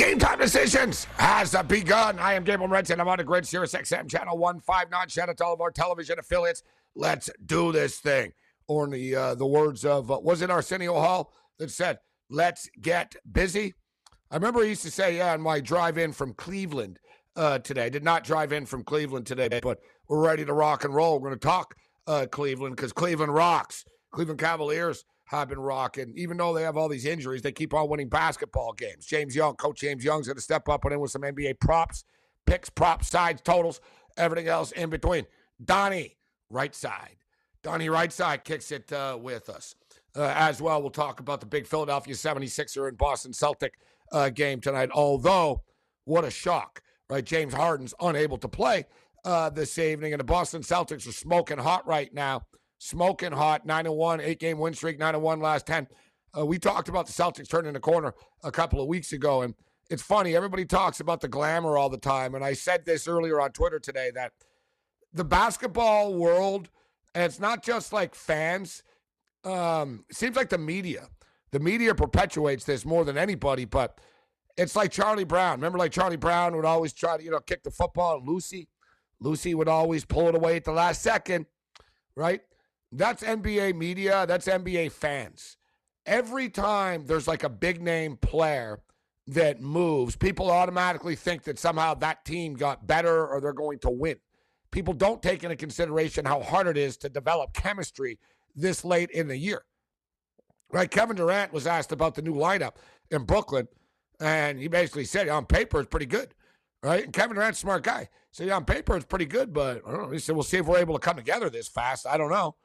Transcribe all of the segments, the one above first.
Game time decisions has begun. I am Gabriel Morency. I'm on the grid, Sirius XM channel 159. Shout out to all of our television affiliates. Let's do this thing. Or in the uh, the words of uh, was it Arsenio Hall that said, "Let's get busy." I remember he used to say, "Yeah," on my drive in from Cleveland uh, today. I did not drive in from Cleveland today, but we're ready to rock and roll. We're going to talk uh, Cleveland because Cleveland rocks. Cleveland Cavaliers have been rocking. Even though they have all these injuries, they keep on winning basketball games. James Young, Coach James Young's going to step up and in with some NBA props, picks, props, sides, totals, everything else in between. Donnie, right side. Donnie, right side, kicks it uh, with us. Uh, as well, we'll talk about the big Philadelphia 76er and Boston Celtic uh, game tonight. Although, what a shock, right? James Harden's unable to play uh, this evening, and the Boston Celtics are smoking hot right now smoking hot, 9 and 1, eight game win streak, 9 and 1 last 10. Uh, we talked about the Celtics turning the corner a couple of weeks ago. And it's funny, everybody talks about the glamour all the time. And I said this earlier on Twitter today that the basketball world, and it's not just like fans, um, seems like the media. The media perpetuates this more than anybody, but it's like Charlie Brown. Remember, like Charlie Brown would always try to, you know, kick the football. Lucy, Lucy would always pull it away at the last second, right? That's NBA media, that's NBA fans. Every time there's like a big name player that moves, people automatically think that somehow that team got better or they're going to win. People don't take into consideration how hard it is to develop chemistry this late in the year. Right? Kevin Durant was asked about the new lineup in Brooklyn, and he basically said, on paper, it's pretty good. Right? And Kevin Durant's smart guy. So, yeah, on paper, it's pretty good, but I don't know. He said, we'll see if we're able to come together this fast. I don't know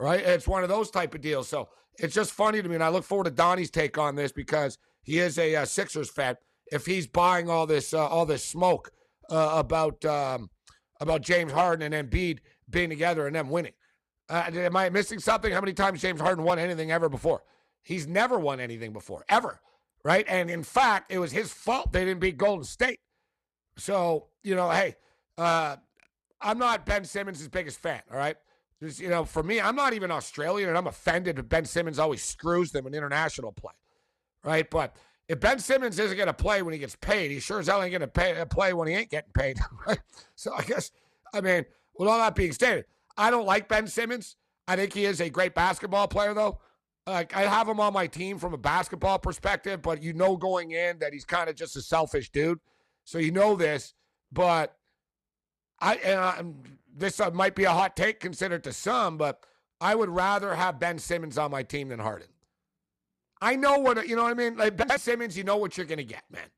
right? It's one of those type of deals. So it's just funny to me, and I look forward to Donnie's take on this because he is a uh, Sixers fan. If he's buying all this uh, all this smoke uh, about um, about James Harden and Embiid being together and them winning, uh, am I missing something? How many times James Harden won anything ever before? He's never won anything before, ever, right? And in fact, it was his fault they didn't beat Golden State. So you know, hey, uh, I'm not Ben Simmons' biggest fan. All right. Just, you know, for me, I'm not even Australian, and I'm offended that Ben Simmons always screws them in international play, right? But if Ben Simmons isn't going to play when he gets paid, he sure as hell ain't going to uh, play when he ain't getting paid, right? So I guess, I mean, with all that being stated, I don't like Ben Simmons. I think he is a great basketball player, though. Like I have him on my team from a basketball perspective, but you know going in that he's kind of just a selfish dude. So you know this, but I and I'm this uh, might be a hot take considered to some, but I would rather have Ben Simmons on my team than Harden. I know what you know what I mean. Like Ben Simmons, you know what you're going to get, man.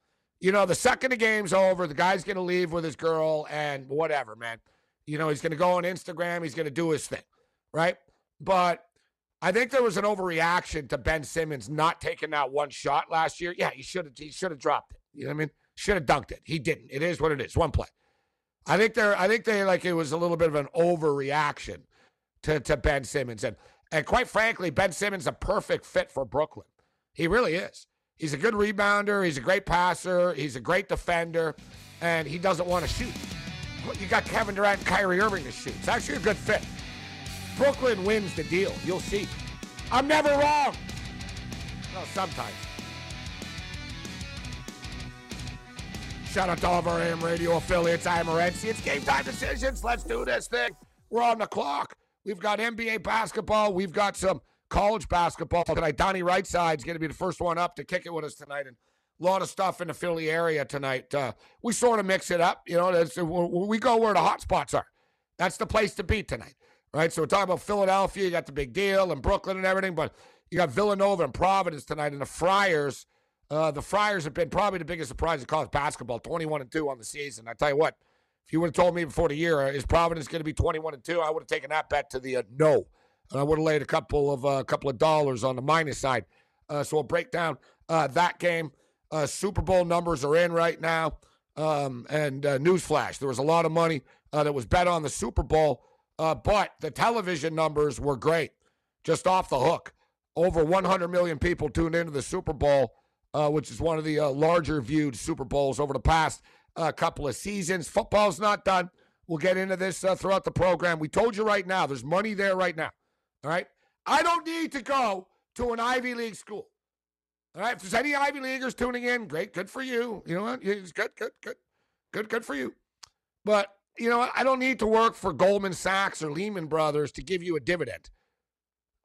You know, the second the game's over, the guy's going to leave with his girl and whatever, man. You know, he's going to go on Instagram, he's going to do his thing, right? But I think there was an overreaction to Ben Simmons not taking that one shot last year. Yeah, he should have. He should have dropped it. You know what I mean? Should have dunked it. He didn't. It is what it is. One play. I think they're I think they like it was a little bit of an overreaction to, to Ben Simmons. And and quite frankly, Ben Simmons a perfect fit for Brooklyn. He really is. He's a good rebounder, he's a great passer, he's a great defender, and he doesn't want to shoot. you got Kevin Durant and Kyrie Irving to shoot. It's actually a good fit. Brooklyn wins the deal. You'll see. I'm never wrong. Well, sometimes. Shout out to all of our AM radio affiliates. I'm Morency. It's game time decisions. Let's do this thing. We're on the clock. We've got NBA basketball. We've got some college basketball tonight. Donnie Rightside going to be the first one up to kick it with us tonight. And a lot of stuff in the Philly area tonight. Uh, we sort of mix it up. You know, we go where the hot spots are. That's the place to be tonight, right? So we're talking about Philadelphia. You got the big deal and Brooklyn and everything, but you got Villanova and Providence tonight, and the Friars. Uh, the Friars have been probably the biggest surprise in college basketball, 21 and 2 on the season. I tell you what, if you would have told me before the year, uh, is Providence going to be 21 and 2, I would have taken that bet to the uh, no. And I would have laid a couple of uh, couple of dollars on the minus side. Uh, so we'll break down uh, that game. Super Bowl numbers are in right now. Um, and newsflash, there was a lot of money that was bet on the Super Bowl, but the television numbers were great, just off the hook. Over 100 million people tuned into the Super Bowl uh, which is one of the uh, larger viewed Super Bowls over the past uh, couple of seasons. Football's not done. We'll get into this uh, throughout the program. We told you right now, there's money there right now. All right. I don't need to go to an Ivy League school. All right. If there's any Ivy Leaguers tuning in, great. Good for you. You know what? It's good, good, good, good, good for you. But, you know, I don't need to work for Goldman Sachs or Lehman Brothers to give you a dividend.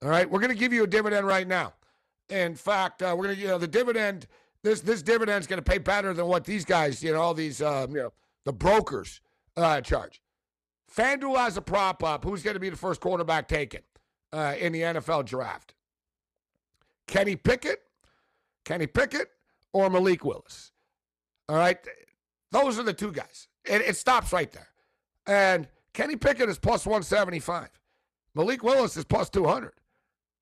All right. We're going to give you a dividend right now. In fact, uh, we're gonna, you know, the dividend. This this dividend's to pay better than what these guys, you know, all these, um, you know, the brokers uh, charge. FanDuel has a prop up. Who's going to be the first quarterback taken uh, in the NFL draft? Kenny Pickett, Kenny Pickett, or Malik Willis? All right, those are the two guys. It, it stops right there. And Kenny Pickett is plus 175. Malik Willis is plus 200.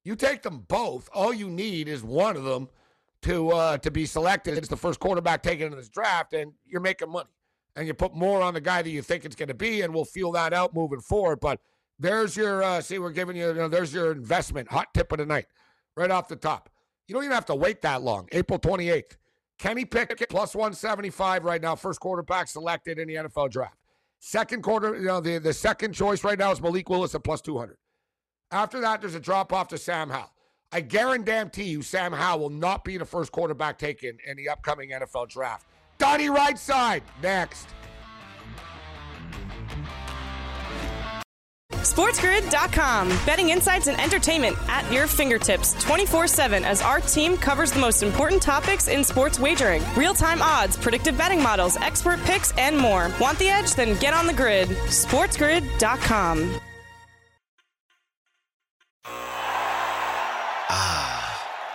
You take them both. All you need is one of them to uh, to be selected as the first quarterback taken in this draft, and you're making money. And you put more on the guy that you think it's going to be, and we'll feel that out moving forward. But there's your uh, see, we're giving you, you know, there's your investment. Hot tip of the night, right off the top. You don't even have to wait that long. April 28th. Kenny Pickett plus 175 right now, first quarterback selected in the NFL draft. Second quarter, you know, the, the second choice right now is Malik Willis at plus 200. After that, there's a drop off to Sam Howell. I guarantee you, Sam Howell will not be the first quarterback taken in the upcoming NFL draft. Donnie Rightside next. SportsGrid.com. Betting insights and entertainment at your fingertips 24 7 as our team covers the most important topics in sports wagering real time odds, predictive betting models, expert picks, and more. Want the edge? Then get on the grid. SportsGrid.com.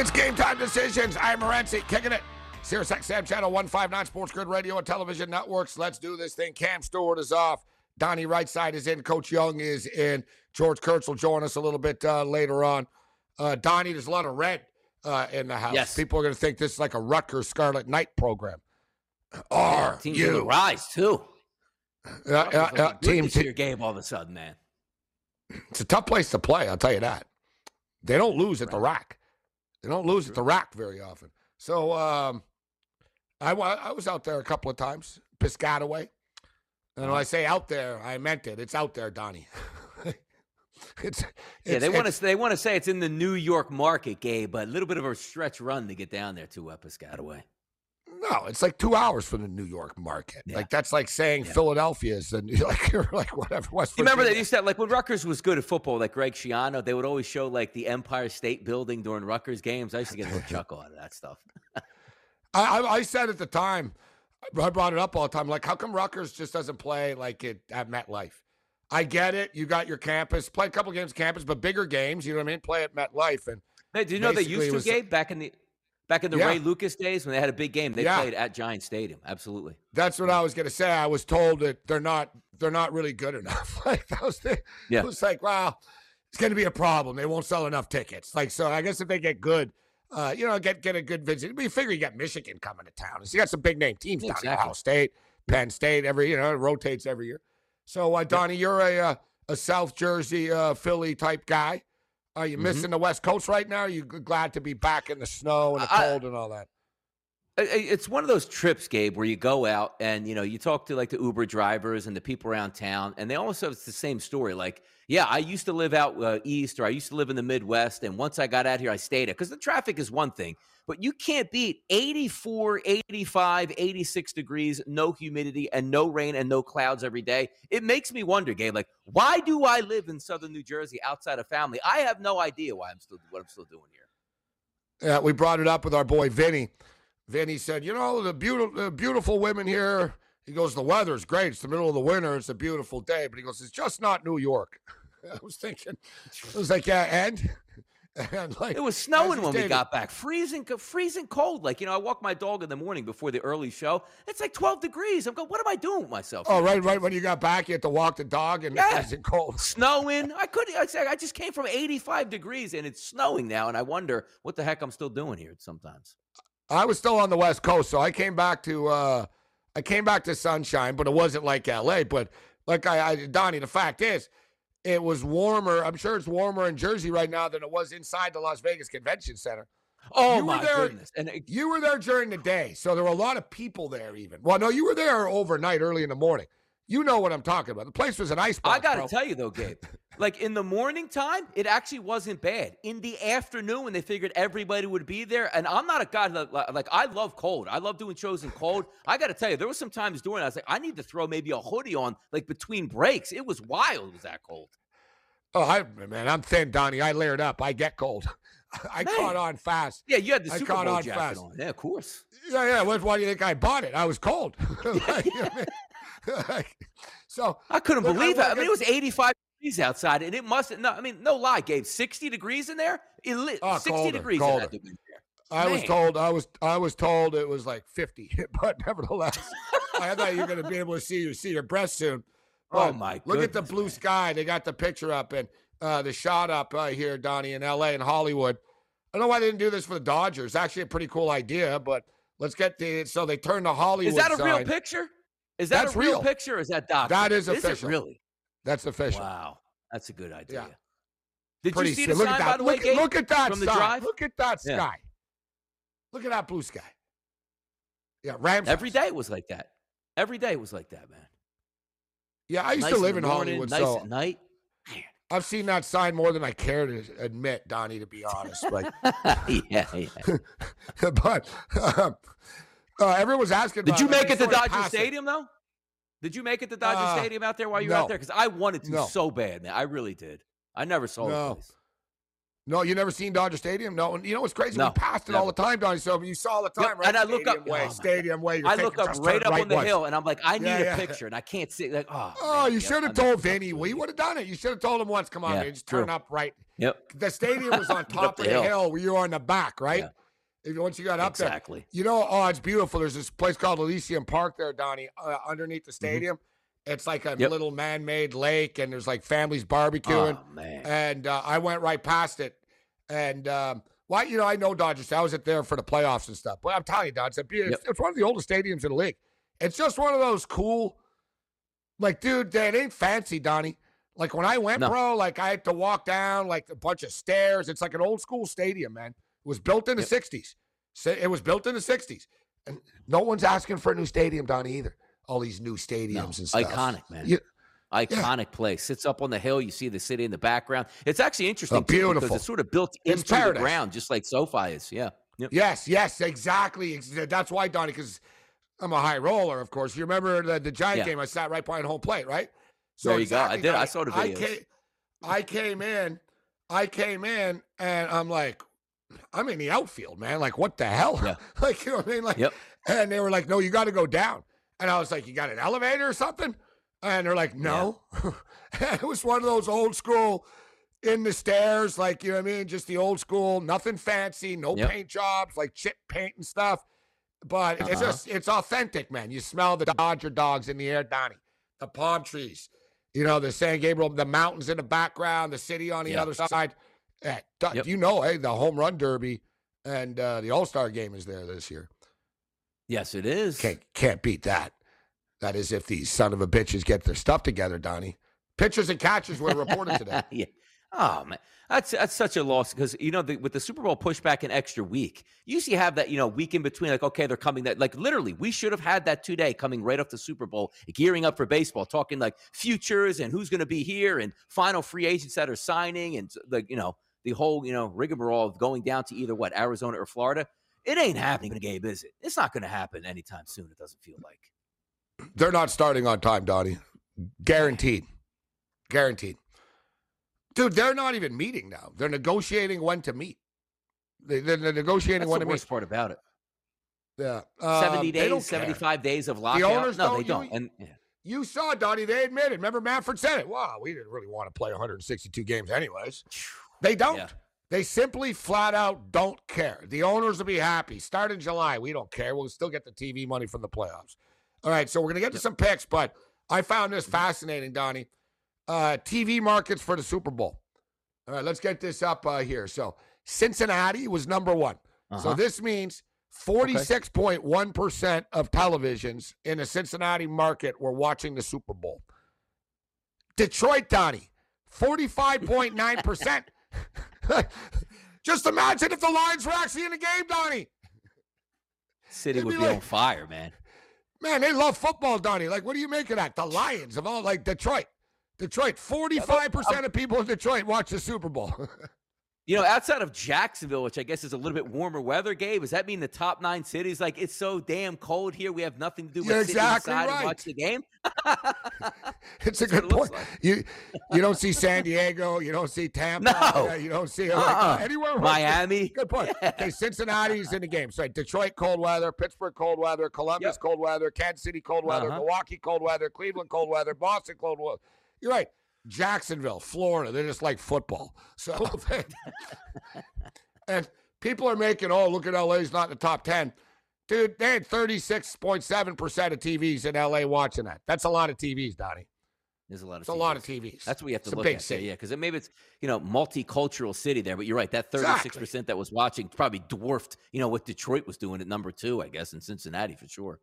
It's game time decisions. I'm Morency, kicking it. Sirius XM Channel 159 Sports Grid Radio and Television Networks. Let's do this thing. Cam Stewart is off. Donnie Rightside is in. Coach Young is in. George Kurtz will join us a little bit uh, later on. Uh, Donnie, there's a lot of red uh, in the house. Yes. People are going to think this is like a Rutgers Scarlet Knight program. Are Teams you? rise too. Uh, uh, uh, looking good team, this game all of a sudden, man. it's a tough place to play. I'll tell you that. They don't lose at the RAC. They don't lose at the RAC very often. So um, I, I was out there a couple of times, Piscataway. And when I say out there, I meant it. It's out there, Donnie. It's, Yeah, they want to they want to say it's in the New York market, Gabe, but a little bit of a stretch run to get down there to uh, Piscataway. No, it's like two hours from the New York market. Yeah. Like that's like saying Yeah. Philadelphia is the like you're like whatever. West You remember they Virginia. used to have, like when Rutgers was good at football, like Greg Schiano, they would always show like the Empire State Building during Rutgers games. I used to get a little chuckle out of that stuff. I, I, I said at the time, I brought it up all the time. Like, how come Rutgers just doesn't play like it at MetLife? I get it. You got your campus, play a couple games campus, but bigger games. You know what I mean? Play at MetLife, and Hey, do you know they used to was- Gabe back in the back in the Yeah. Ray Lucas days when they had a big game? They Yeah. played at Giant Stadium. Absolutely. that's what I was gonna say. I was told that they're not they're not really good enough. like that was the, Yeah. it was like, wow, it's gonna be a problem. They won't sell enough tickets. Like, so I guess if they get good. Uh, you know, get get a good visit. But you figure you got Michigan coming to town. So you got some big name teams Yeah, down exactly. Ohio State, Penn State, every you know, it rotates every year. So, uh, Donnie, you're a uh, a South Jersey, uh, Philly type guy. Are you Mhm. missing the West Coast right now? Are you glad to be back in the snow and the I- cold and all that? It's one of those trips, Gabe, where you go out and you know you talk to like the Uber drivers and the people around town, and they also it's the same story. Like, yeah, I used to live out uh, east, or I used to live in the Midwest, and once I got out here, I stayed it because the traffic is one thing, but you can't beat 84, 85, 86 degrees, no humidity, and no rain and no clouds every day. It makes me wonder, Gabe, like, why do I live in Southern New Jersey outside of family? I have no idea why I'm still what I'm still doing here. Yeah, we brought it up with our boy Vinny. Vinny said, "You know the beautiful, the beautiful women here." He goes, "The weather's great. It's the middle of the winter. It's a beautiful day." But he goes, "It's just not New York." I was thinking, I was like, "Yeah, and." And like It was snowing he when we got back. Freezing, freezing cold. Like you know, I walk my dog in the morning before the early show. It's like twelve degrees. I'm going. What am I doing with myself? Oh, right, right. When you got back, you had to walk the dog and Yeah. it's cold. Snowing. I couldn't. I said I just came from 85 degrees and it's snowing now, and I wonder what the heck I'm still doing here. Sometimes. I was still on the West Coast, so I came back to uh I came back to sunshine, but it wasn't like LA. But like I, I Donnie, the fact is, it was warmer. I'm sure it's warmer in Jersey right now than it was inside the Las Vegas Convention Center. Oh You were my there- goodness! And it- You were there during the day, so there were a lot of people there. Even well, no, you were there overnight, early in the morning. You know what I'm talking about. The place was an icebox. I got to tell you though, Gabe. like in the morning time, it actually wasn't bad. In the afternoon, when they figured everybody would be there, and I'm not a guy that like, I love cold. I love doing shows in cold. I got to tell you, there was some times during I was like, I need to throw maybe a hoodie on like between breaks. It was wild. It was that cold. Oh, I, man, I'm thin, Donnie. I layered up. I get cold. I Man. caught on fast. Yeah, you had the I Super caught Bowl on jacket fast. on. Yeah, of course. Yeah, yeah. What, why do you think I bought it? I was cold. Like, I mean? Like, so I couldn't Look, I believe it. I mean, it was 85 degrees outside, and it must. No, I mean, no lie, Gabe. 60 degrees in there. It lit, Oh, 60 colder, degrees colder. in that division there. I was told I was I was told it was like 50, but nevertheless, I thought you were going to be able to see your see your breasts soon. Oh, But my Look at the blue man. sky. They got the picture up and uh, the shot up uh, here, Donnie, in L.A. and Hollywood. I don't know why they didn't do this for the Dodgers. Actually, a pretty cool idea, but let's get the so they turned the Hollywood. Is that a real picture? Is that That's a real, real. picture? Or is that doc? That is Is official. it really? That's official. Wow, that's a good idea. Yeah. Did Pretty you see the look sign at that. by the way, look, Gabe? look at that from the drive? Look at that Yeah. sky. Look at that blue sky. Yeah, Rams. Every day it was like that. Every day it was like that, man. Yeah, I used Nice to live in morning, Hollywood, nice so at night. I've seen that sign more than I care to admit, Donnie. To be honest, like, yeah, yeah. but um, uh, everyone was asking. Did you make it to Dodger. Stadium though? Did you make it to Dodger Uh, Stadium out there while you were out there? Because I wanted to No. so bad, man. I really did. I never saw No. the place. No, you never seen Dodger Stadium? No, and you know what's crazy? No, we passed it all the time, Donnie. So you saw all the time, Yep, right? and I look up- Stadium way, oh, stadium way. You're I look up right up on the once. hill, and I'm like, I need Yeah, a picture, and I can't see. Like, oh, Oh, man, you yep, should have told Vinny. We would have done it. You should have told him once. Come on, Yeah, man, just turn up right. Yep, The stadium was on top of the hill. hill where you were on the back, right? If once you got up there, exactly. You know, oh, it's beautiful. There's this place called Elysian Park there, Donnie, uh, underneath the stadium. It's like a Mm-hmm. Yep. little man-made lake, and there's like families barbecuing. Oh man, And uh, I went right past it, and um, well, you know, I know Dodgers. I was at there for the playoffs and stuff. But I'm telling you, Dodgers, it's, Yep. it's one of the oldest stadiums in the league. It's just one of those cool, like, dude, it ain't fancy, Donnie. Like when I went, No. bro, like I had to walk down like a bunch of stairs. It's like an old school stadium, man. It was built in the Yep. '60s. It was built in the '60s, and no one's asking for a new stadium, Donnie, either. All these new stadiums No, and stuff. iconic, man. You- Iconic yeah. place. Sits up on the hill. You see the city in the background. It's actually interesting oh, beautiful. because it's sort of built into the ground, just like SoFi is. Yeah. Yep. Yes, yes, exactly. That's why, Donnie, because I'm a high roller, of course. You remember the, the Giant yeah. game? I sat right behind home plate, right? So there you exactly, go. I did. Donnie, I saw the videos. I came, I came in. I came in, and I'm like, I'm in the outfield, man. Like, what the hell? Yeah. like, you know what I mean? Like, yep. and they were like, no, you got to go down. And I was like, you got an elevator or something? And they're like, no. Yeah. it was one of those old school in the stairs, like, you know what I mean? Just the old school, nothing fancy, no yep. paint jobs, like chip paint and stuff. But uh-huh. it's just, it's authentic, man. You smell the Dodger dogs in the air, Donnie, the palm trees, you know, the San Gabriel, the mountains in the background, the city on the yep. other side. Yeah, yep. You know, hey, the home run derby and uh, the All Star game is there this year. Yes, it is. Can't can't beat that. That is if these son of a bitches get their stuff together, Donnie. Pitchers and catchers were reported today. yeah. Oh man, that's that's such a loss because you know the, with the Super Bowl pushback an extra week, you usually have that you know week in between. Like okay, they're coming. That like literally, we should have had that today coming right off the Super Bowl, gearing up for baseball, talking like futures and who's going to be here and final free agents that are signing and like you know the whole you know rigmarole of going down to either what Arizona or Florida. It ain't happening, Gabe, is it? It's not going to happen anytime soon. It doesn't feel like. They're not starting on time, Donnie. Guaranteed. Guaranteed. Dude, they're not even meeting now. They're negotiating when to meet. They, are negotiating That's when the to worst meet. part about it. Yeah. Um, 70 days, 75 days of lockout. The owners no, don't, they don't. You, and, yeah. you saw, Donnie, they admitted. Remember, Manfred said it. Wow, we didn't really want to play 162 games anyways. They don't. Yeah. They simply flat out don't care. The owners will be happy. Start in July. We don't care. We'll still get the TV money from the playoffs. All right, so we're going to get to some picks, but I found this fascinating, Donnie. Uh, TV markets for the Super Bowl. All right, let's get this up uh, here. So Cincinnati was number one. Uh-huh. So this means 46.1% of televisions in the Cincinnati market were watching the Super Bowl. Detroit, Donnie, 45.9%. Just imagine if the Lions were actually in the game, Donnie. City would be, be like, on fire, man. Man, they love football, Donnie. Like, what do you make of that? The Lions of all, like Detroit. Detroit, 45% um, of people in Detroit watch the Super Bowl. You know, outside of Jacksonville, which I guess is a little bit warmer weather, Gabe, does that mean the top nine cities? Like, it's so damn cold here, we have nothing to do but exactly inside right. and watch the game. it's a good it point. Like. You you don't see San Diego, you don't see Tampa, no. you don't see uh-uh. like, anywhere. Miami. Good point. Yeah. Okay, Cincinnati's in the game. So Detroit cold weather, Pittsburgh cold weather, Columbus yep. cold weather, Kansas City cold weather, uh-huh. Milwaukee cold weather, Cleveland cold weather, Boston cold weather. You're right. Jacksonville, Florida. They're just like football. So, and people are making, oh, look at LA's not in the top 10. Dude, they had 36.7% of TVs in LA watching that. That's a lot of TVs, Donnie. There's a lot of. It's TVs. a lot of TVs. That's what we have to it's look at. City. Yeah, because maybe it's you know multicultural city there, but you're right. That 36 exactly. percent that was watching probably dwarfed you know what Detroit was doing at number two, I guess, in Cincinnati for sure.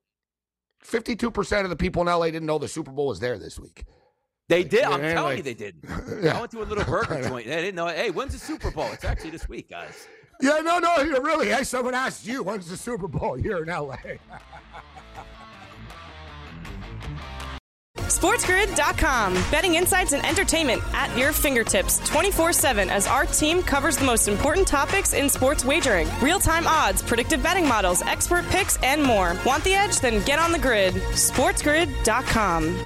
52 percent of the people in LA didn't know the Super Bowl was there this week. They did. I'm telling like, you, they did. Yeah. I went to a little burger joint. They didn't know. Hey, when's the Super Bowl? It's actually this week, guys. Yeah, no, no, really. Hey, someone asked you when's the Super Bowl here in LA. SportsGrid.com. Betting insights and entertainment at your fingertips 24 7 as our team covers the most important topics in sports wagering real time odds, predictive betting models, expert picks, and more. Want the edge? Then get on the grid. SportsGrid.com.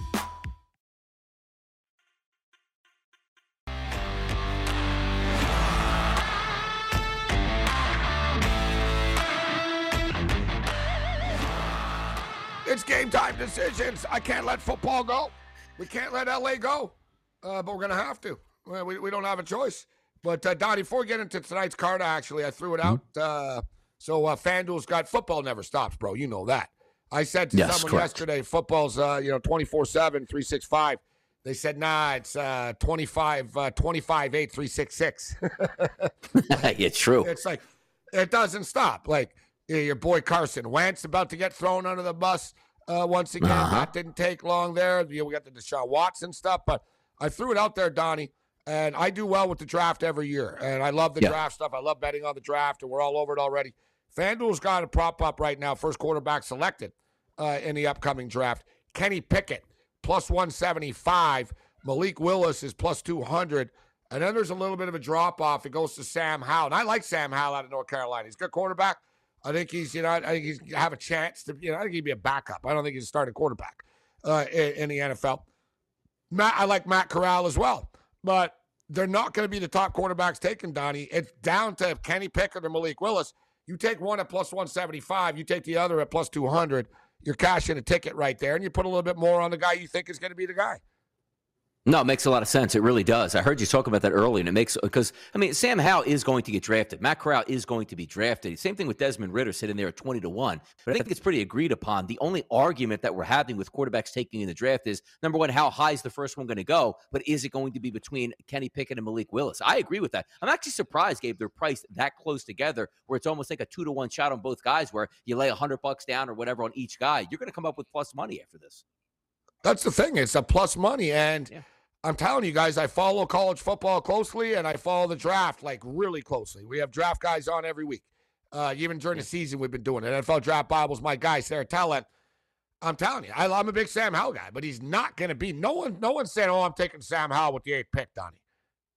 It's game time decisions. I can't let football go. We can't let LA go, uh, but we're going to have to. We, we don't have a choice. But, uh, Donnie, before we get into tonight's card, actually, I threw it out. Uh, so, uh, FanDuel's got football never stops, bro. You know that. I said to Yes, someone correct. yesterday, football's, uh, you know, 24 7, 365. They said, nah, it's uh, 25, uh, 25 8, 366. yeah, true. It's like it doesn't stop. Like yeah, your boy Carson Wentz about to get thrown under the bus uh, once again. Uh-huh. That didn't take long there. You know, we got the Deshaun Watson stuff, but I threw it out there, Donnie. And I do well with the draft every year, and I love the Yeah. draft stuff. I love betting on the draft, and we're all over it already. FanDuel's got a prop up right now. First quarterback selected uh, in the upcoming draft. Kenny Pickett plus 175. Malik Willis is plus 200. And then there's a little bit of a drop off. It goes to Sam Howell. And I like Sam Howell out of North Carolina. He's a good quarterback. I think he's, you know, I think he's have a chance to, you know, I think he'd be a backup. I don't think he's a starting quarterback uh, in, in the NFL. Matt, I like Matt Corral as well, but they're not going to be the top quarterbacks taken, Donnie. It's down to Kenny Pickett or Malik Willis. You take one at plus 175, you take the other at plus 200. You're cashing a ticket right there, and you put a little bit more on the guy you think is going to be the guy. No, it makes a lot of sense. It really does. I heard you talk about that earlier, and it makes because I mean Sam Howell is going to get drafted. Matt Corral is going to be drafted. Same thing with Desmond Ridder sitting there at twenty to one. But I think it's pretty agreed upon. The only argument that we're having with quarterbacks taking in the draft is number one, how high is the first one going to go? But is it going to be between Kenny Pickett and Malik Willis? I agree with that. I'm actually surprised, Gabe, they're priced that close together, where it's almost like a two to one shot on both guys, where you lay a hundred bucks down or whatever on each guy. You're going to come up with plus money after this. That's the thing. It's a plus money. And Yeah. I'm telling you guys, I follow college football closely and I follow the draft like really closely. We have draft guys on every week. Uh, even during the season, we've been doing it. NFL Draft Bible's my guy, Sarah Talent. I'm telling you, I, I'm a big Sam Howell guy, but he's not going to be. No one, no one said, "Oh, I'm taking Sam Howell with the eighth pick, Donnie."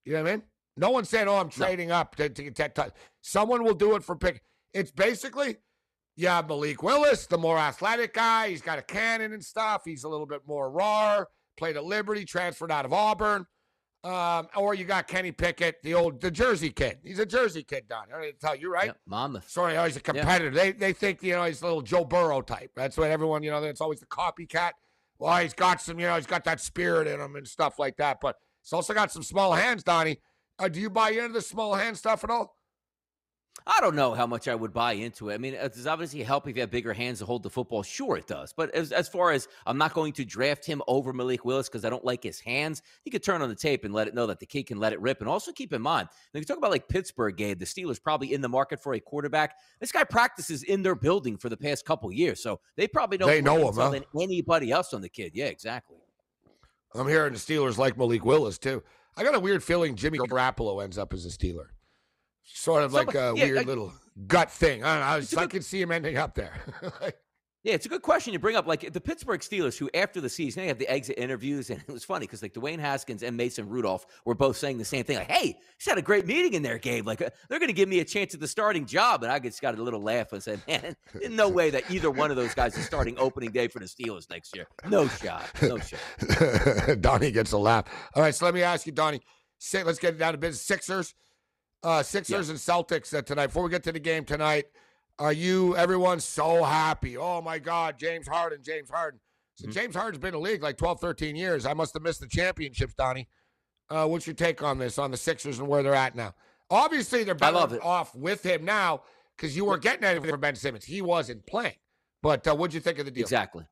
You know what I mean? No one said, "Oh, I'm trading up to, to get that." touch." Someone will do it for pick. It's basically, yeah, Malik Willis, the more athletic guy. He's got a cannon and stuff. He's a little bit more raw. Played at Liberty, transferred out of Auburn. Um, or you got Kenny Pickett, the old the Jersey kid. He's a Jersey kid, Donnie. I didn't tell you, right? Yep, Monmouth. Sorry, oh, he's a competitor. They they think you know he's a little Joe Burrow type. That's what everyone you know. It's always the copycat. Well, he's got some you know he's got that spirit in him and stuff like that. But he's also got some small hands, Donnie. Uh, do you buy into the small hand stuff at all? I don't know how much I would buy into it. I mean, it does obviously help if you have bigger hands to hold the football. Sure, it does. But as, as far as I'm not going to draft him over Malik Willis because I don't like his hands, you could turn on the tape and let it know that the kid can let it rip. And also keep in mind, when you talk about like Pittsburgh, Gabe, the Steelers probably in the market for a quarterback. This guy practices in their building for the past couple years. So they probably know They know him, huh? than anybody else on the kid. Yeah, exactly. I'm hearing the Steelers like Malik Willis too. I got a weird feeling Jimmy Garoppolo ends up as a Steeler. Sort of like a yeah, weird like- little gut thing. I don't know. I, was, I good- could see him ending up there. Yeah, it's a good question you bring up. Like the Pittsburgh Steelers, who after the season they have the exit interviews, and it was funny because like Dwayne Haskins and Mason Rudolph were both saying the same thing. Like, "Hey, he's had a great meeting in there, Gabe. Like uh, they're going to give me a chance at the starting job." And I just got a little laugh and said, "Man, in no way that either one of those guys is starting opening day for the Steelers next year. No shot. No shot." Donnie gets a laugh. All right, so let me ask you, Donnie. Let's get down to business. Sixers, uh, Sixers and Celtics uh, tonight. Before we get to the game tonight, are you? Everyone's so happy. Oh my God, James Harden, James Harden. So James Harden's been in the league like 12, 13 years. I must have missed the championships, Donnie. Uh, what's your take on this, on the Sixers and where they're at now? Obviously, they're better off with him now because you weren't getting anything from Ben Simmons. He wasn't playing. But uh, what'd you think of the deal? Exactly.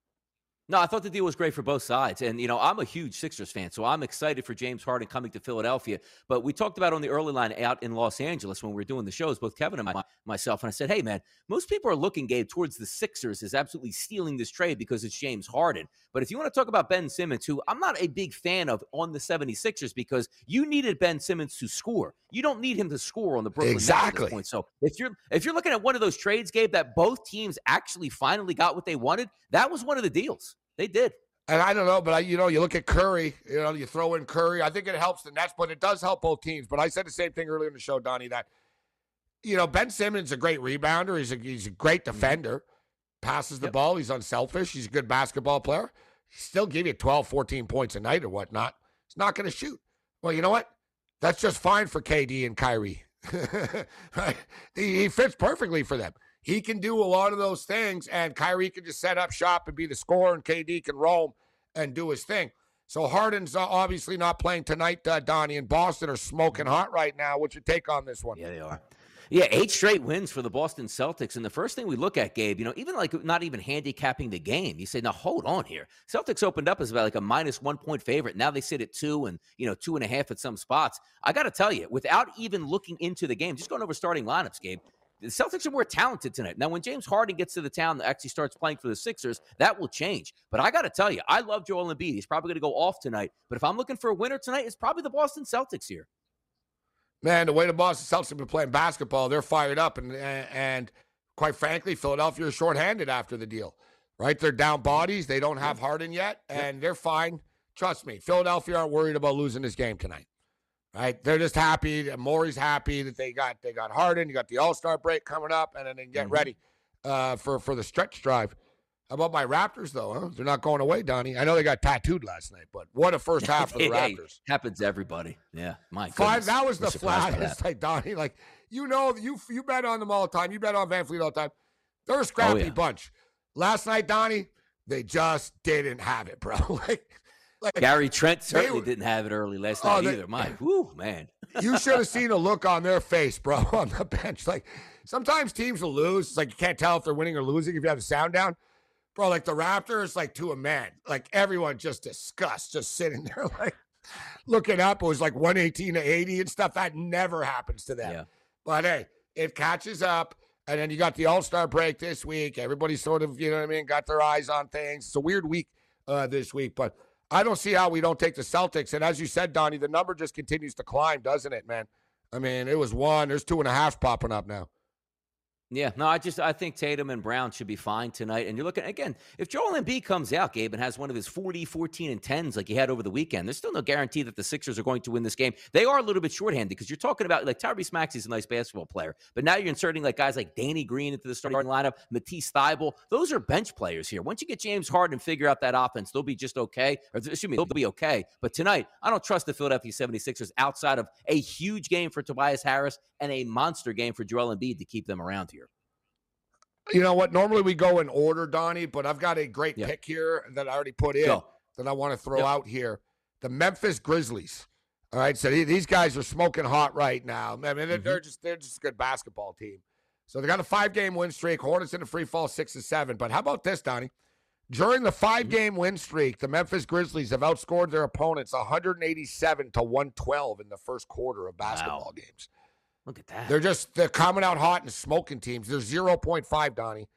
No, I thought the deal was great for both sides. And, you know, I'm a huge Sixers fan, so I'm excited for James Harden coming to Philadelphia. But we talked about on the early line out in Los Angeles when we were doing the shows, both Kevin and my, myself. And I said, hey, man, most people are looking, Gabe, towards the Sixers as absolutely stealing this trade because it's James Harden. But if you want to talk about Ben Simmons, who I'm not a big fan of on the 76ers because you needed Ben Simmons to score. You don't need him to score on the Brooklyn Nets at this Exactly. point. So if you're if you're looking at one of those trades, Gabe, that both teams actually finally got what they wanted, that was one of the deals. They did. And I don't know, but I, you know, you look at Curry. You know, you throw in Curry. I think it helps the Nets, but it does help both teams. But I said the same thing earlier in the show, Donnie. That you know, Ben Simmons is a great rebounder. He's a he's a great mm-hmm. defender. passes the Yep. ball. He's unselfish. He's a good basketball player. He still give you 12, 14 points a night or whatnot. He's not going to shoot. Well, you know what? That's just fine for KD and Kyrie. Right? he, he fits perfectly for them. He can do a lot of those things, and Kyrie can just set up shop and be the scorer, and KD can roam and do his thing. So Harden's uh, obviously not playing tonight. Uh, Donnie and Boston are smoking hot right now. What's your take on this one? Yeah, they are. Yeah, eight straight wins for the Boston Celtics. And the first thing we look at, Gabe, you know, even like not even handicapping the game, you say, now hold on here. Celtics opened up as about like a minus one point favorite. Now they sit at two and, you know, two and a half at some spots. I got to tell you, without even looking into the game, just going over starting lineups, Gabe, the Celtics are more talented tonight. Now, when James Harden gets to the town that actually starts playing for the Sixers, that will change. But I got to tell you, I love Joel Embiid. He's probably going to go off tonight. But if I'm looking for a winner tonight, it's probably the Boston Celtics here. Man, the way the Boston Celtics have been playing basketball, they're fired up, and and quite frankly, Philadelphia is shorthanded after the deal. Right, they're down bodies. They don't have Harden yet, and they're fine. Trust me, Philadelphia aren't worried about losing this game tonight. Right, they're just happy. that Morey's happy that they got they got Harden. You got the All Star break coming up, and then they get Mhm. ready uh, for for the stretch drive. How about my Raptors though? Huh? They're not going away, Donnie. I know they got tattooed last night, but what a first half for the Hey, Raptors. happens to everybody. Yeah, my Five. That was the flattest. Like Donnie, like you know, you you bet on them all the time. You bet on VanVleet all the time. They're a scrappy Oh, yeah. bunch. Last night, Donnie, they just didn't have it, bro. like, like Gary Trent certainly were- didn't have it early last Oh, night they- either. My, whoo, man. you should have seen a look on their face, bro, on the bench. Like sometimes teams will lose. It's like you can't tell if they're winning or losing if you have the sound down. Bro, like the Raptors, like to a man, like everyone just disgust, just sitting there, like looking up. It was like 118 to 80 and stuff. That never happens to them. Yeah. But hey, it catches up. And then you got the All Star break this week. Everybody sort of, you know what I mean, got their eyes on things. It's a weird week uh, this week, but I don't see how we don't take the Celtics. And as you said, Donnie, the number just continues to climb, doesn't it, man? I mean, it was one. There's two and a half popping up now. Yeah, no, I just I think Tatum and Brown should be fine tonight. And you're looking again, if Joel Embiid comes out, Gabe, and has one of his 40, 14, and 10s like he had over the weekend, there's still no guarantee that the Sixers are going to win this game. They are a little bit shorthanded because you're talking about like Tyrese Maxey's a nice basketball player, but now you're inserting like guys like Danny Green into the starting lineup, Matisse Thybulle. Those are bench players here. Once you get James Harden and figure out that offense, they'll be just okay. Or excuse me, they'll be okay. But tonight, I don't trust the Philadelphia 76ers outside of a huge game for Tobias Harris and a monster game for Joel Embiid to keep them around here. You know what? Normally we go in order, Donnie, but I've got a great Yeah. pick here that I already put in Go. that I want to throw out here. The Memphis Grizzlies. All right, so these guys are smoking hot right now. I mean, they're, Mm-hmm. they're just they're just a good basketball team. So they got a five game win streak. Hornets in the free fall six to seven. But how about this, Donnie? During the five Mm-hmm. game win streak, the Memphis Grizzlies have outscored their opponents 187 to 112 in the first quarter of basketball games. Look at that. They're just they're coming out hot and smoking teams. They're 0.5, Donnie.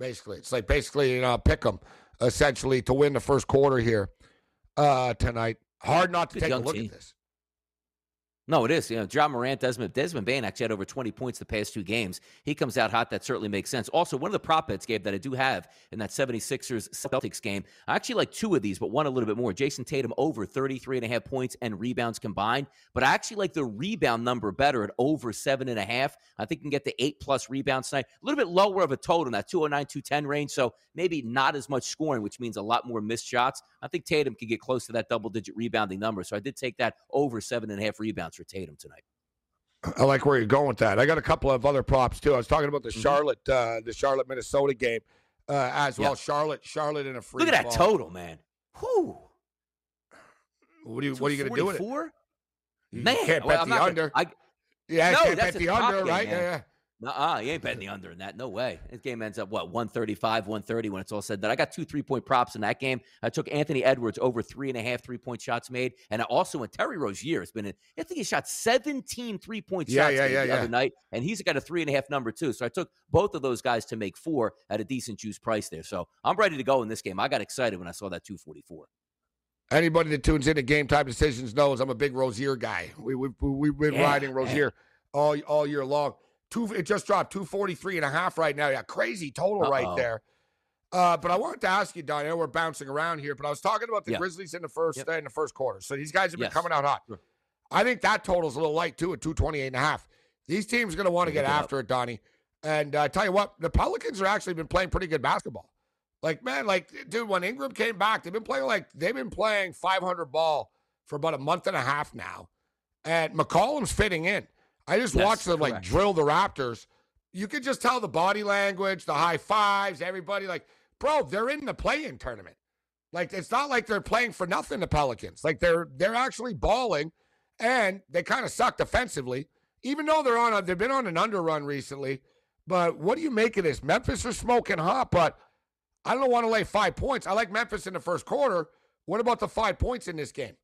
Basically, it's like basically you know pick them essentially to win the first quarter here uh tonight. Hard not to Good take a look team. at this. No, it is. You know, Ja Morant, Desmond, Desmond Bane actually had over 20 points the past two games. He comes out hot. That certainly makes sense. Also, one of the prop bets, Gabe, that I do have in that 76ers Celtics game, I actually like two of these, but one a little bit more. Jayson Tatum over 33 and a half points and rebounds combined. But I actually like the rebound number better at over seven and a half. I think you can get the eight plus rebounds tonight. A little bit lower of a total in that 209, 210 range. So maybe not as much scoring, which means a lot more missed shots. I think Tatum could get close to that double digit rebounding number. So I did take that over seven and a half rebounds Tatum tonight. I like where you're going with that. I got a couple of other props too. I was talking about the Mhm. Charlotte, uh, the Charlotte Minnesota game uh, as well. Yeah. Charlotte, Charlotte in a free. Look at that total, man. Whew. What are you What are you going to do with it? 244? You Man, can't bet I'm the not gonna- under. I, yeah, No, can't bet the under, game, right? man. Yeah, yeah. Nuh-uh, you ain't betting the under in that. No way. This game ends up, what, 135, 130 when it's all said. That I got two three point props in that game. I took Anthony Edwards over three and a half three point shots made. And I also in Terry Rozier has been in, I think he shot 17 three point Yeah, shots yeah, yeah, the other night. And he's got a three and a half number too. So I took both of those guys to make four at a decent juice price there. So I'm ready to go in this game. I got excited when I saw that 244. Anybody that tunes in to Game Time Decisions knows I'm a big Rozier guy. We, we, we've been riding. Rozier all all year long. Two, it just dropped 243 and a half right now. Yeah, crazy total right Uh-oh. there. Uh, but I wanted to ask you, Don. I know we're bouncing around here, but I was talking about the Yeah. Grizzlies in the first Yep. uh, in the first quarter. So these guys have been Yes. coming out hot. I think that total's a little light too at 228 and a half. These teams are going to want to get it up. after it, Donnie. And uh, tell you what, the Pelicans have actually been playing pretty good basketball. Like man, like dude, when Ingram came back, they've been playing like they've been playing 500 ball for about a month and a half now, and McCollum's fitting in. I just Yes, watched them like drill the Raptors. You could just tell the body language, the high fives, everybody like, bro, they're in the play-in tournament. Like it's not like they're playing for nothing. The Pelicans, like they're they're actually balling, and they kind of suck defensively, even though they're on a they've been on an under run recently. But what do you make of this? Memphis are smoking hot, but I don't want to lay five points. I like Memphis in the first quarter. What about the five points in this game?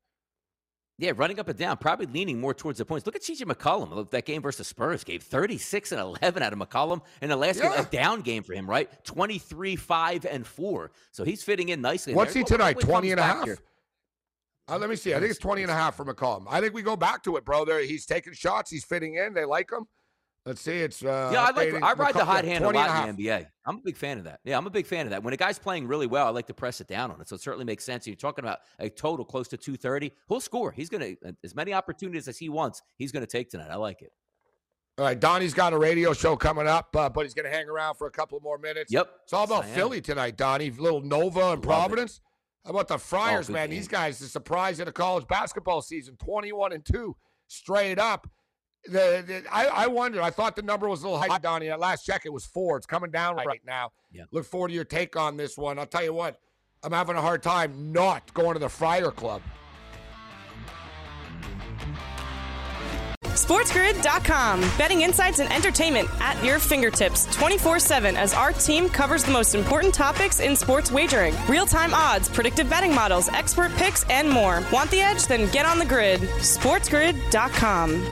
Yeah, running up and down, probably leaning more towards the points. Look at CJ McCollum. Look, that game versus Spurs gave 36 and 11 out of McCollum. And the last game, a down game for him, right? 23, 5, and 4. So he's fitting in nicely. What's there. he tonight? Hopefully 20 and a half? Uh, let me see. I think it's 20 and a half for McCollum. I think we go back to it, bro. There, he's taking shots. He's fitting in. They like him. Let's see. It's uh, Yeah, I like. I ride the hot hand a lot in the NBA. I'm a big fan of that. Yeah, I'm a big fan of that. When a guy's playing really well, I like to press it down on it. So it certainly makes sense. You're talking about a total close to 230. He'll score. He's gonna as many opportunities as he wants. He's gonna take tonight. I like it. All right, Donnie's got a radio show coming up, uh, but he's going to hang around for a couple more minutes. Yep. It's all about. Philly tonight, Donnie. Little Nova and it. Providence. How about the Friars, good man? game. These guys, the surprise of the college basketball season, 21 and 2, straight up. The, the I, I wonder. I thought the number was a little high, Donnie. At last check, it was four. It's coming down right now. Yeah. Look forward to your take on this one. I'll tell you what, I'm having a hard time not going to the Friar Club. SportsGrid.com. Betting insights and entertainment at your fingertips 24 7 as our team covers the most important topics in sports wagering real time odds, predictive betting models, expert picks, and more. Want the edge? Then get on the grid. SportsGrid.com.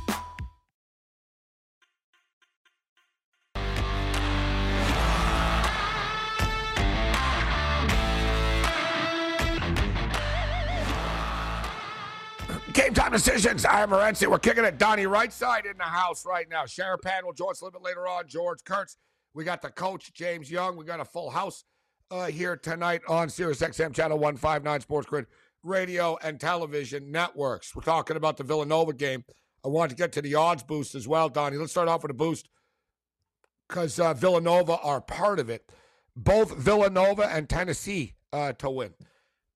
Game time decisions. I am Morency. We're kicking it. Donnie RightSide in the house right now. Sharapan will join us a little bit later on. George Kurtz. We got the coach, James Young. We got a full house uh, here tonight on Sirius XM Channel 159 Sports Grid Radio and Television Networks. We're talking about the Villanova game. I want to get to the odds boost as well, Donnie. Let's start off with a boost because uh, Villanova are part of it. Both Villanova and Tennessee uh, to win.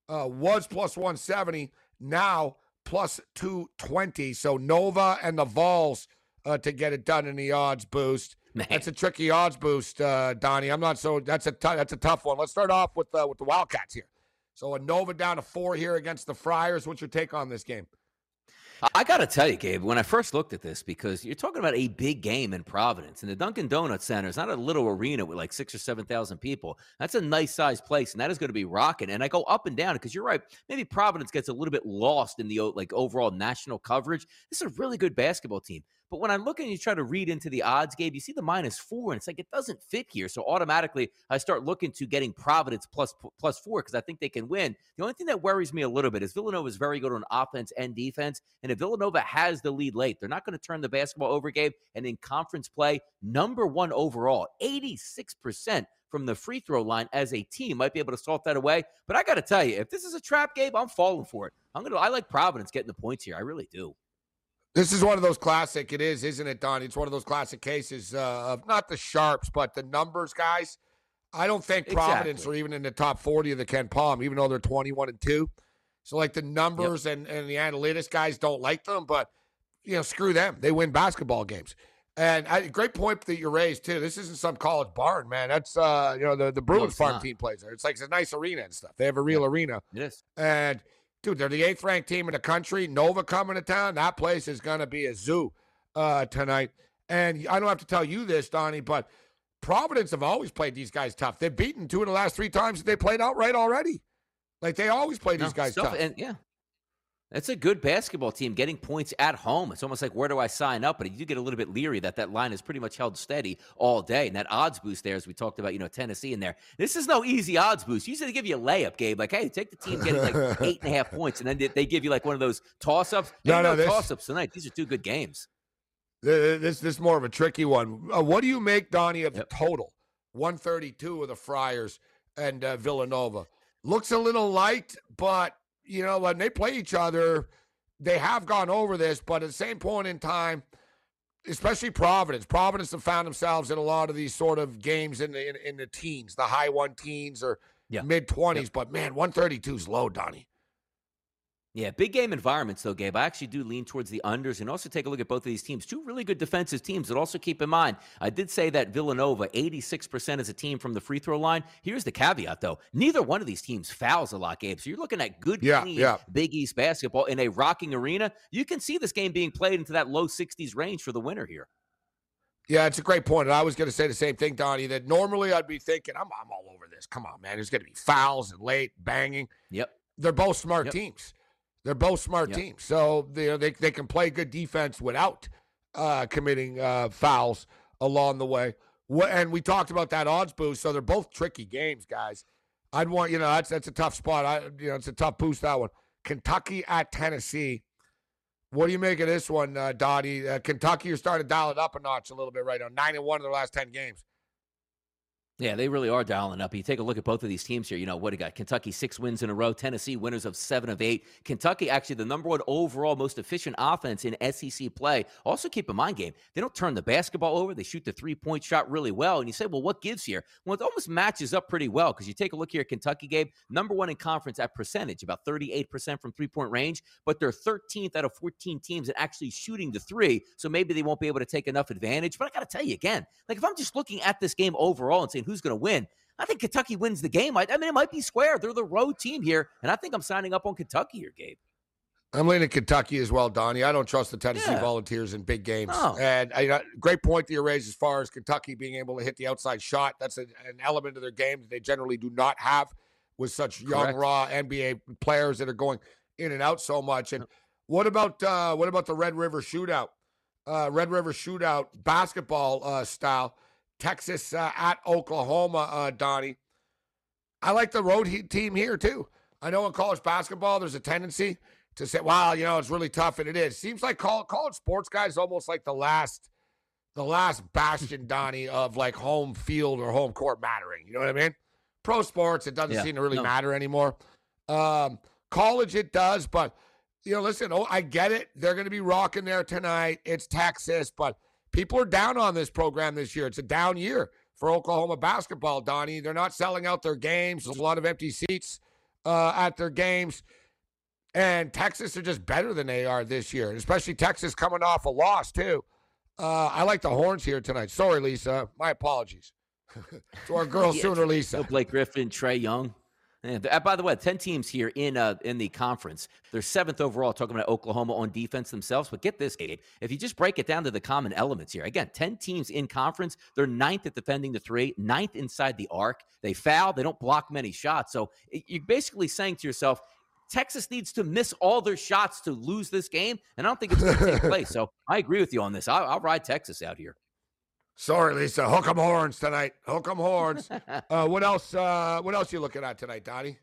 Uh, was plus 170, now plus 220. So Nova and the Vols uh, to get it done in the odds boost. Man. That's a tricky odds boost, uh, Donnie. I'm not so. That's a that's a tough one. Let's start off with uh, with the Wildcats here. So a Nova down to four here against the Friars. What's your take on this game? I got to tell you, Gabe, when I first looked at this, because you're talking about a big game in Providence, and the Dunkin' Donuts Center is not a little arena with like six or 7,000 people. That's a nice sized place, and that is going to be rocking. And I go up and down because you're right. Maybe Providence gets a little bit lost in the like overall national coverage. This is a really good basketball team. But when I look and you try to read into the odds, Gabe, you see the minus four, and it's like it doesn't fit here. So automatically, I start looking to getting Providence plus plus four because I think they can win. The only thing that worries me a little bit is Villanova is very good on offense and defense, and if Villanova has the lead late, they're not going to turn the basketball over, Gabe. And in conference play, number one overall, eighty six percent from the free throw line as a team might be able to salt that away. But I got to tell you, if this is a trap, Gabe, I'm falling for it. I'm gonna. I like Providence getting the points here. I really do. This is one of those classic. It is, isn't it, Donnie? It's one of those classic cases uh, of not the sharps, but the numbers guys. I don't think Providence Exactly. are even in the top 40 of the KenPom, even though they're 21 and 2. So, like, the numbers and, and the analytics guys don't like them. But you know, screw them. They win basketball games. And I, great point that you raised too. This isn't some college barn, man. That's uh, you know, the the Bruins it's farm not. team plays there. It's like it's a nice arena and stuff. They have a real arena. Yes. And dude, they're the eighth ranked team in the country. Nova coming to town. That place is gonna be a zoo uh, tonight. And I don't have to tell you this, Donnie, but Providence have always played these guys tough. They've beaten two of the last three times that they played outright already. Like they always play these No, guys tough. And yeah. That's a good basketball team getting points at home. It's almost like where do I sign up? But you do get a little bit leery that that line is pretty much held steady all day. And that odds boost there, as we talked about, you know, Tennessee in there. This is no easy odds boost. Usually they give you a layup, Gabe. Like, hey, take the team getting like eight and a half points, and then they, they give you like one of those toss ups. No, no, this- toss ups tonight. These are two good games. This this is more of a tricky one. Uh, what do you make, Donnie, of Yep. the total? 132 of the Friars and uh, Villanova. Looks a little light, but you know when they play each other, they have gone over this. But at the same point in time, especially Providence, Providence have found themselves in a lot of these sort of games in the in, in the teens, the high one teens or Yeah. mid twenties. But man, 132 is low, Donnie. Yeah, big game environments, though, Gabe. I actually do lean towards the unders and also take a look at both of these teams. Two really good defensive teams, but also keep in mind, I did say that Villanova, 86% as a team from the free throw line. Here's the caveat, though. Neither one of these teams fouls a lot, Gabe. So you're looking at good, Yeah, clean yeah. Big East basketball in a rocking arena. You can see this game being played into that low 60s range for the winner here. Yeah, it's a great point. And I was going to say the same thing, Donnie, that normally I'd be thinking, I'm, I'm all over this. Come on, man. There's going to be fouls and late banging. Yep. They're both smart Yep. teams. They're both smart Yep. teams. So they, they, they can play good defense without uh, committing uh, fouls along the way. And we talked about that odds boost. So they're both tricky games, guys. I'd want, you know, that's, that's a tough spot. I, you know, it's a tough boost, that one. Kentucky at Tennessee. What do you make of this one, uh, Donnie? Uh, Kentucky, you're starting to dial it up a notch a little bit right now. Nine and one in their last ten games. Yeah, they really are dialing up. You take a look at both of these teams here. You know, what do you got? Kentucky, six wins in a row. Tennessee, winners of seven of eight. Kentucky, actually, the number one overall most efficient offense in SEC play. Also, keep in mind, game, they don't turn the basketball over. They shoot the three point shot really well. And you say, well, what gives here? Well, it almost matches up pretty well because you take a look here at Kentucky, Gabe, number one in conference at percentage, about 38% from three point range, but they're 13th out of 14 teams at actually shooting the three. So maybe they won't be able to take enough advantage. But I got to tell you again, like if I'm just looking at this game overall and saying who's going to win, I think Kentucky wins the game. I, I mean, it might be square. They're the road team here, and I think I'm signing up on Kentucky here, Gabe. I'm leaning Kentucky as well, Donnie. I don't trust the Tennessee Yeah. Volunteers in big games. No. And I, uh, great point that you raised as far as Kentucky being able to hit the outside shot. That's a, an element of their game that they generally do not have with such young, Correct. raw NBA players that are going in and out so much. And what about uh, what about the Red River Shootout? Uh, Red River Shootout basketball uh, style. Texas uh, at Oklahoma, uh, Donnie. I like the road he- team here too. I know in college basketball, there's a tendency to say, "Wow, you know, it's really tough," and it is. Seems like col- college sports guys almost like the last, the last bastion, Donnie, of like home field or home court mattering. You know what I mean? Pro sports, it doesn't Yeah, seem to really no. matter anymore. Um, college, it does, but you know, listen, oh, I get it. They're going to be rocking there tonight. It's Texas, but people are down on this program this year. It's a down year for Oklahoma basketball, Donnie. They're not selling out their games. There's a lot of empty seats uh, at their games. And Texas are just better than they are this year, especially Texas coming off a loss, too. Uh, I like the horns here tonight. Sorry, Lisa. My apologies to our girl, Yeah, Sooner Lisa. Blake Griffin, Trae Young. And uh, by the way, ten teams here in uh, in the conference. They're seventh overall. Talking about Oklahoma on defense themselves, but get this, Gabe. If you just break it down to the common elements here, again, ten teams in conference. They're ninth at defending the three, ninth inside the arc. They foul. They don't block many shots. So you're basically saying to yourself. Texas needs to miss all their shots to lose this game, and I don't think it's going to take place. So I agree with you on this. I'll, I'll ride Texas out here. Sorry, Lisa. Hook 'em horns tonight. Hook 'em horns. uh, what else? Uh, what else you looking at tonight, Donnie?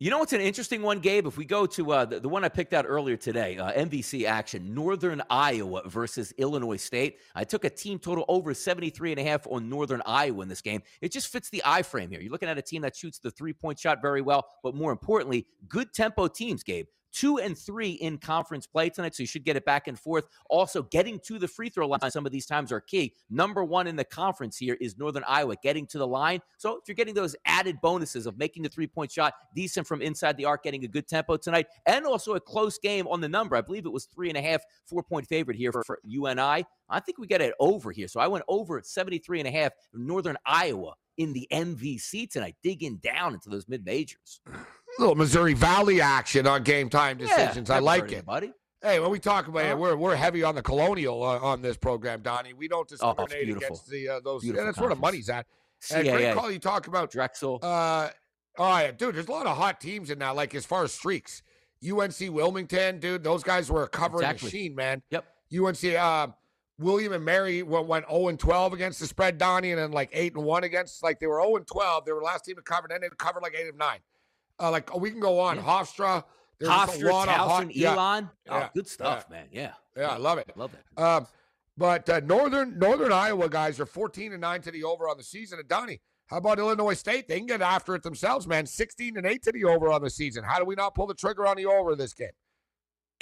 You know what's an interesting one, Gabe? If we go to uh, the, the one I picked out earlier today, uh, MVC action, Northern Iowa versus Illinois State. I took a team total over 73 and a half on Northern Iowa in this game. It just fits the eye frame here. You're looking at a team that shoots the three point shot very well, but more importantly, good tempo teams, Gabe. Two and three in conference play tonight, so you should get it back and forth. Also, getting to the free throw line some of these times are key. Number one in the conference here is Northern Iowa, getting to the line. So if you're getting those added bonuses of making the three point shot decent from inside the arc, getting a good tempo tonight, and also a close game on the number. I believe it was three and a half, four point favorite here for, for UNI. I think we get it over here. So I went over at 73 and a half Northern Iowa in the MVC tonight, digging down into those mid majors. Little Missouri Valley action on game time decisions. Yeah, I like it. buddy. Hey, when we talk about Uh-huh. it, we're we're heavy on the colonial uh, on this program, Donnie. We don't discriminate beautiful. against the uh, those. Beautiful Yeah, that's where the money's at. And great call you talk about. Drexel. Uh, oh yeah, dude. There's a lot of hot teams in that. Like as far as streaks, UNC Wilmington, dude. Those guys were a covering Exactly. machine, man. Yep. UNC uh, William and Mary went, went 0 and 12 against the spread, Donnie, and then like 8 and 1 against like they were 0 and 12. They were the last team to cover, then they covered like 8 and 9. Uh, like we can go on. Yeah. Hofstra, there's Hofstra, a lot of Towson, yeah, Elon. Oh, yeah, good stuff, man. Yeah. yeah, I love it. Love that. Um, but uh, northern Northern Iowa guys are 14 and 9 to the over on the season. And Donnie, how about Illinois State? They can get after it themselves, man. 16 and 8 to the over on the season. How do we not pull the trigger on the over this game?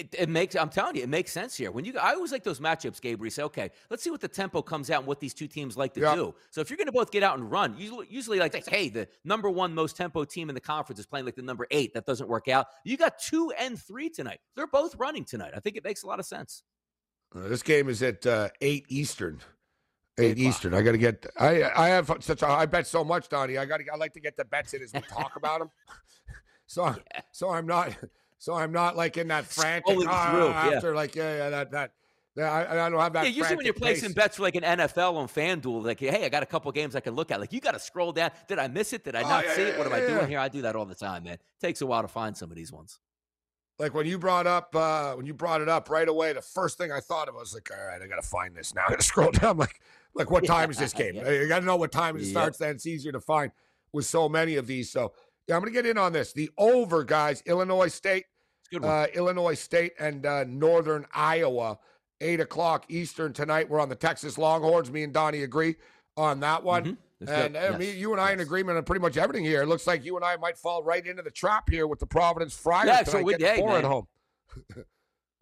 It, it makes. I'm telling you, it makes sense here. When you, I always like those matchups, Gabe, where you say, okay, let's see what the tempo comes out and what these two teams like to Yeah. do. So if you're going to both get out and run, usually, usually like, hey, the number one most tempo team in the conference is playing like the number eight. That doesn't work out. You got two and three tonight. They're both running tonight. I think it makes a lot of sense. Uh, this game is at uh, 8 Eastern. 8 Eight. Eastern. I got to get. I I have such a. I bet so much, Donnie. I got to. I like to get the bets in as we talk about them. so I'm so I'm not so I'm not like in that frantic "Ah," through, yeah. after like yeah yeah that that. that I, I don't have that. yeah, usually when you're placing pace. bets for like an NFL on FanDuel, like, hey, I got a couple games I can look at. Like, you got to scroll down. Did I miss it? Did I Oh, not yeah, see yeah, it? What am I doing yeah. here? I do that all the time, man. takes a while to find some of these ones. like when you brought up uh when you brought it up right away the first thing i thought of was like all right i gotta find this now i gotta scroll down like like what time is this game Yeah. you gotta know what time it starts then it's easier to find with so many of these so yeah i'm gonna get in on this the over guys illinois state It's a good one. uh illinois state and uh northern iowa eight o'clock eastern tonight we're on the texas longhorns me and donnie agree on that one Mhm. That's and uh, me, you and I in agreement on pretty much everything here. It looks like you and I might fall right into the trap here with the Providence Friars Yeah, so tonight, we- getting hey, four at man. home.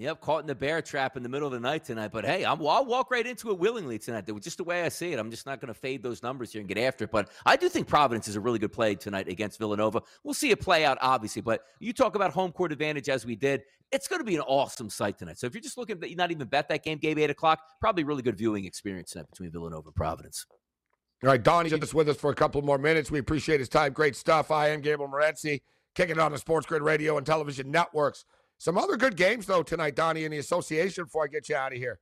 Yep, caught in the bear trap in the middle of the night tonight. But hey, I'm, I'll walk right into it willingly tonight. Just the way I see it, I'm just not going to fade those numbers here and get after it. But I do think Providence is a really good play tonight against Villanova. We'll see it play out, obviously. But you talk about home court advantage as we did. It's going to be an awesome sight tonight. So if you're just looking to not even bet that game, Gabe, 8 o'clock, probably really good viewing experience tonight between Villanova and Providence. All right, Donnie's just with us for a couple more minutes. We appreciate his time. Great stuff. I am Gabriel Morency, kicking it on the Sports Grid Radio and Television Networks. Some other good games, though, tonight, Donnie, in the association before I get you out of here.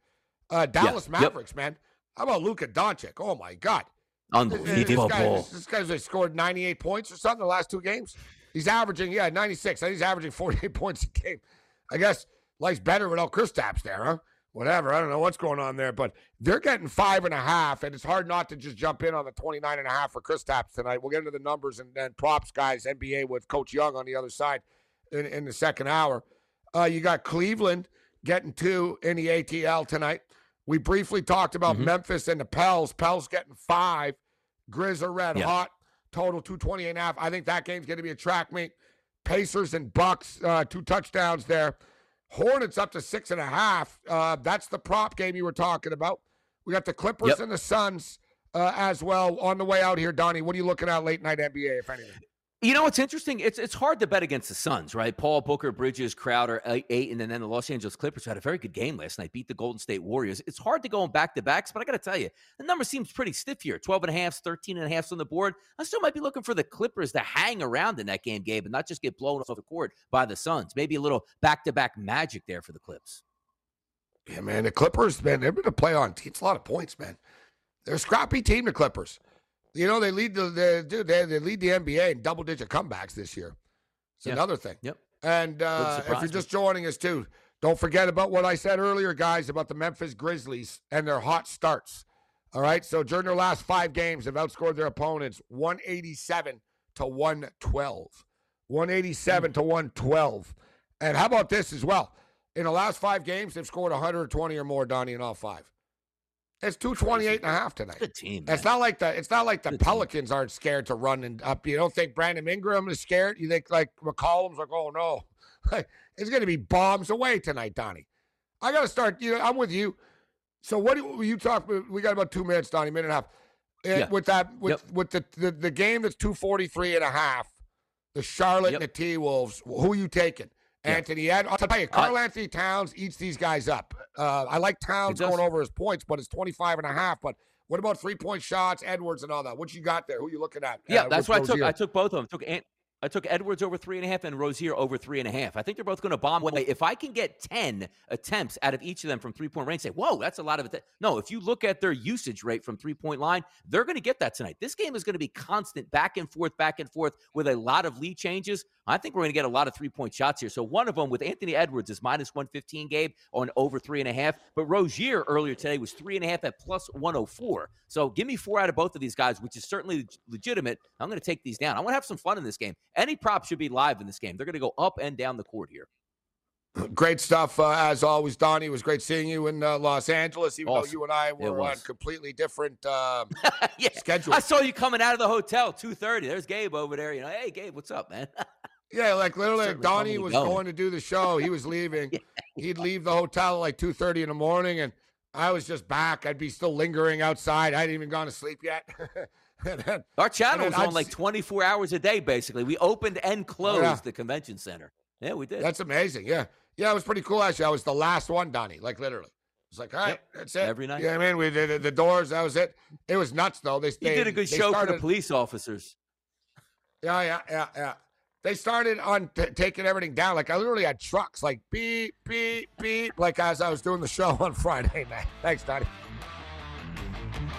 Uh, Dallas Yep. Mavericks, man. How about Luka Doncic? Oh, my God. This Unbelievable. guy, this, this guy's like, scored 98 points or something the last two games. He's averaging, yeah, 96. I think he's averaging 48 points a game. I guess life's better without Kristaps there, huh? Whatever. I don't know what's going on there, but they're getting five and a half, and it's hard not to just jump in on the 29 and a half for Kristaps tonight. We'll get into the numbers and then props, guys, NBA with Coach Young on the other side in, in the second hour. Uh, you got Cleveland getting two in the ATL tonight. We briefly talked about Mhm. Memphis and the Pels. Pels getting five. Grizz are red Yeah. hot. Total 220 and a half. I think that game's going to be a track meet. Pacers and Bucks, uh, two touchdowns there. Hornets up to six and a half. Uh, that's the prop game you were talking about. We got the Clippers Yep. and the Suns uh, as well on the way out here. Donnie, what are you looking at late night NBA, if anything? You know what's interesting? It's it's hard to bet against the Suns, right? Paul Booker, Bridges, Crowder, uh, eight, eight, and then, the Los Angeles Clippers had a very good game last night, beat the Golden State Warriors. It's hard to go on back to backs, but I got to tell you, the number seems pretty stiff here 12 and a half, 13 and a half on the board. I still might be looking for the Clippers to hang around in that game, Gabe, and not just get blown off the court by the Suns. Maybe a little back to back magic there for the Clips. Yeah, man, the Clippers, man, they've been a play on. It's a lot of points, man. They're a scrappy team, the Clippers. You know, they lead the they, dude, they, they lead the NBA in double digit comebacks this year. It's Yeah. another thing. Yep. And uh, if you're just joining us too, don't forget about what I said earlier, guys, about the Memphis Grizzlies and their hot starts. All right. So during their last five games, they've outscored their opponents 187 to 112. 187 to 112. And how about this as well? In the last five games, they've scored 120 or more, Donnie, in all five. It's 228 and a half tonight. Good team. It's not like the it's not like the Good team. Pelicans aren't scared to run and up. You don't think Brandon Ingram is scared? You think like McCollum's like, oh no. it's gonna be bombs away tonight, Donnie. I gotta start, you know, I'm with you. So what do you talk we got about two minutes, Donnie, minute and a half. And Yeah. with that with Yep. with the, the the game that's 243 and a half, the Charlotte Yep. and the T Wolves, who are you taking? Yeah. Anthony Ed. I'll tell you, Karl-Anthony Towns eats these guys up. Uh, I like Towns going over his points, but it's 25 and a half. But what about three point shots, Edwards, and all that? What you got there? Who you looking at? Yeah, uh, that's what I took. Rozier? I took both of them. Took Ant- I took Edwards over three and a half and Rozier over three and a half. I think they're both going to bomb away. If I can get 10 attempts out of each of them from three point range, say, whoa, that's a lot of it. No, if you look at their usage rate from three point line, they're going to get that tonight. This game is going to be constant back and forth, back and forth with a lot of lead changes. I think we're going to get a lot of three point shots here. So one of them with Anthony Edwards is minus 115, Gabe, on over three and a half. But Rozier earlier today was three and a half at plus 104. So give me four out of both of these guys, which is certainly legitimate. I'm going to take these down. I want to have some fun in this game. Any prop should be live in this game. They're going to go up and down the court here. Great stuff uh, as always, Donnie. It was great seeing you in uh, Los Angeles, even though you and I were on completely different um, yeah. schedules. I saw you coming out of the hotel 2:30. There's Gabe over there. You know, hey Gabe, what's up, man? Yeah, like literally, Donnie was going. going to do the show. He was leaving. He'd leave the hotel at like two thirty in the morning, and I was just back. I'd be still lingering outside. I hadn't even gone to sleep yet. then, Our channel was on I'd like 24 hours a day, basically. We opened and closed Yeah. the convention center. Yeah, we did. that's amazing. Yeah, yeah, it was pretty cool. Actually, I was the last one, Donnie. Like literally, it's like, all right, Yep. that's it. Every night. Yeah, I mean, we did the, the doors. That was it. It was nuts, though. They you they, did a good show for the police officers. Yeah, yeah, yeah, yeah. They started on t- taking everything down. Like I literally had trucks, like beep, beep, beep, like as I was doing the show on Friday night. Thanks, Donnie.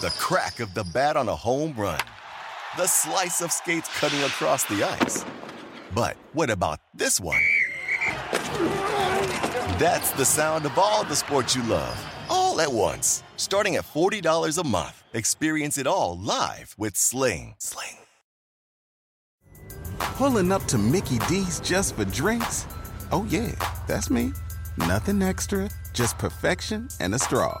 The crack of the bat on a home run. The slice of skates cutting across the ice. But what about this one? That's the sound of all the sports you love, all at once. Starting at $40 a month. Experience it all live with Sling. Sling. Pulling up to Mickey D's just for drinks? Oh, yeah, that's me. Nothing extra, just perfection and a straw.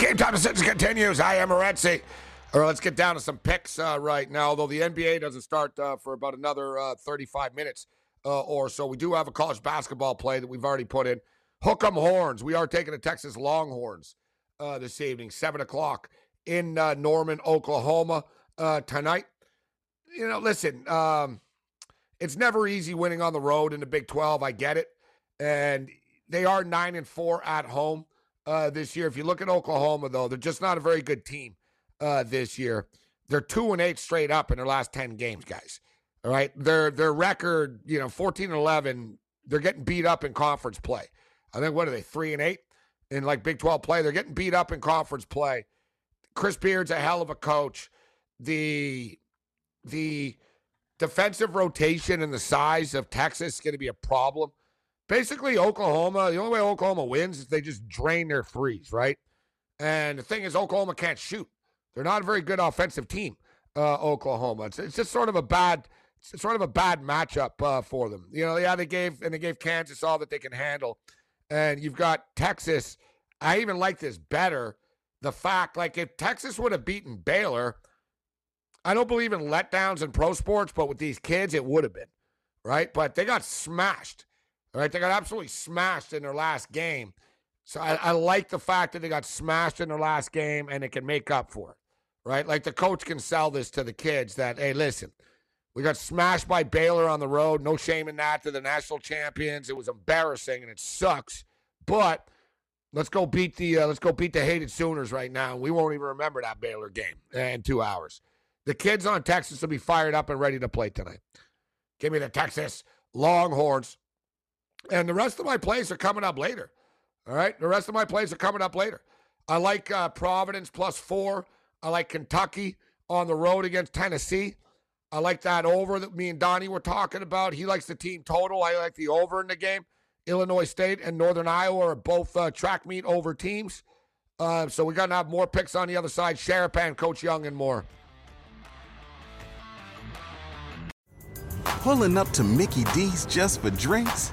Game time decisions continues. I am Morency. All right, let's get down to some picks uh, right now. Although the NBA doesn't start uh, for about another uh, 35 minutes uh, or so, we do have a college basketball play that we've already put in. Hook 'em horns. We are taking the Texas Longhorns uh, this evening, seven o'clock in uh, Norman, Oklahoma tonight. You know, listen, um, it's never easy winning on the road in the Big 12. I get it, and they are nine and four at home uh, this year. If you look at Oklahoma, though, they're just not a very good team uh, this year. They're two and eight straight up in their last ten games, guys. All right, their their record, you know, fourteen and eleven. They're getting beat up in conference play. I think what are they three and eight in like Big Twelve play? They're getting beat up in conference play. Chris Beard's a hell of a coach. The the defensive rotation and the size of Texas is going to be a problem. Basically, Oklahoma, the only way Oklahoma wins is they just drain their threes, right? And the thing is, Oklahoma can't shoot. They're not a very good offensive team, uh, Oklahoma. It's, it's just sort of a bad, it's sort of a bad matchup uh, for them. You know, yeah, they gave and they gave Kansas all that they can handle, and you've got Texas. I even like this better. The fact, like, if Texas would have beaten Baylor, I don't believe in letdowns in pro sports, but with these kids, it would have been right. But they got smashed All right, they got absolutely smashed in their last game. So I, I like the fact that they got smashed in their last game and they can make up for it. Right? Like the coach can sell this to the kids that, hey, listen, we got smashed by Baylor on the road. No shame in that. They're the national champions. It was embarrassing and it sucks. But let's go beat the uh, let's go beat the hated Sooners right now. We won't even remember that Baylor game in two hours. The kids on Texas will be fired up and ready to play tonight. Give me the Texas Longhorns. And the rest of my plays are coming up later. All right. The rest of my plays are coming up later. I like uh, Providence plus four. I like Kentucky on the road against Tennessee. I like that over that me and Donnie were talking about. He likes the team total. I like the over in the game. Illinois State and Northern Iowa are both uh, track meet over teams. Uh, so we're going to have more picks on the other side. Sharapan, Coach Young, and more. Pulling up to Mickey D's just for drinks?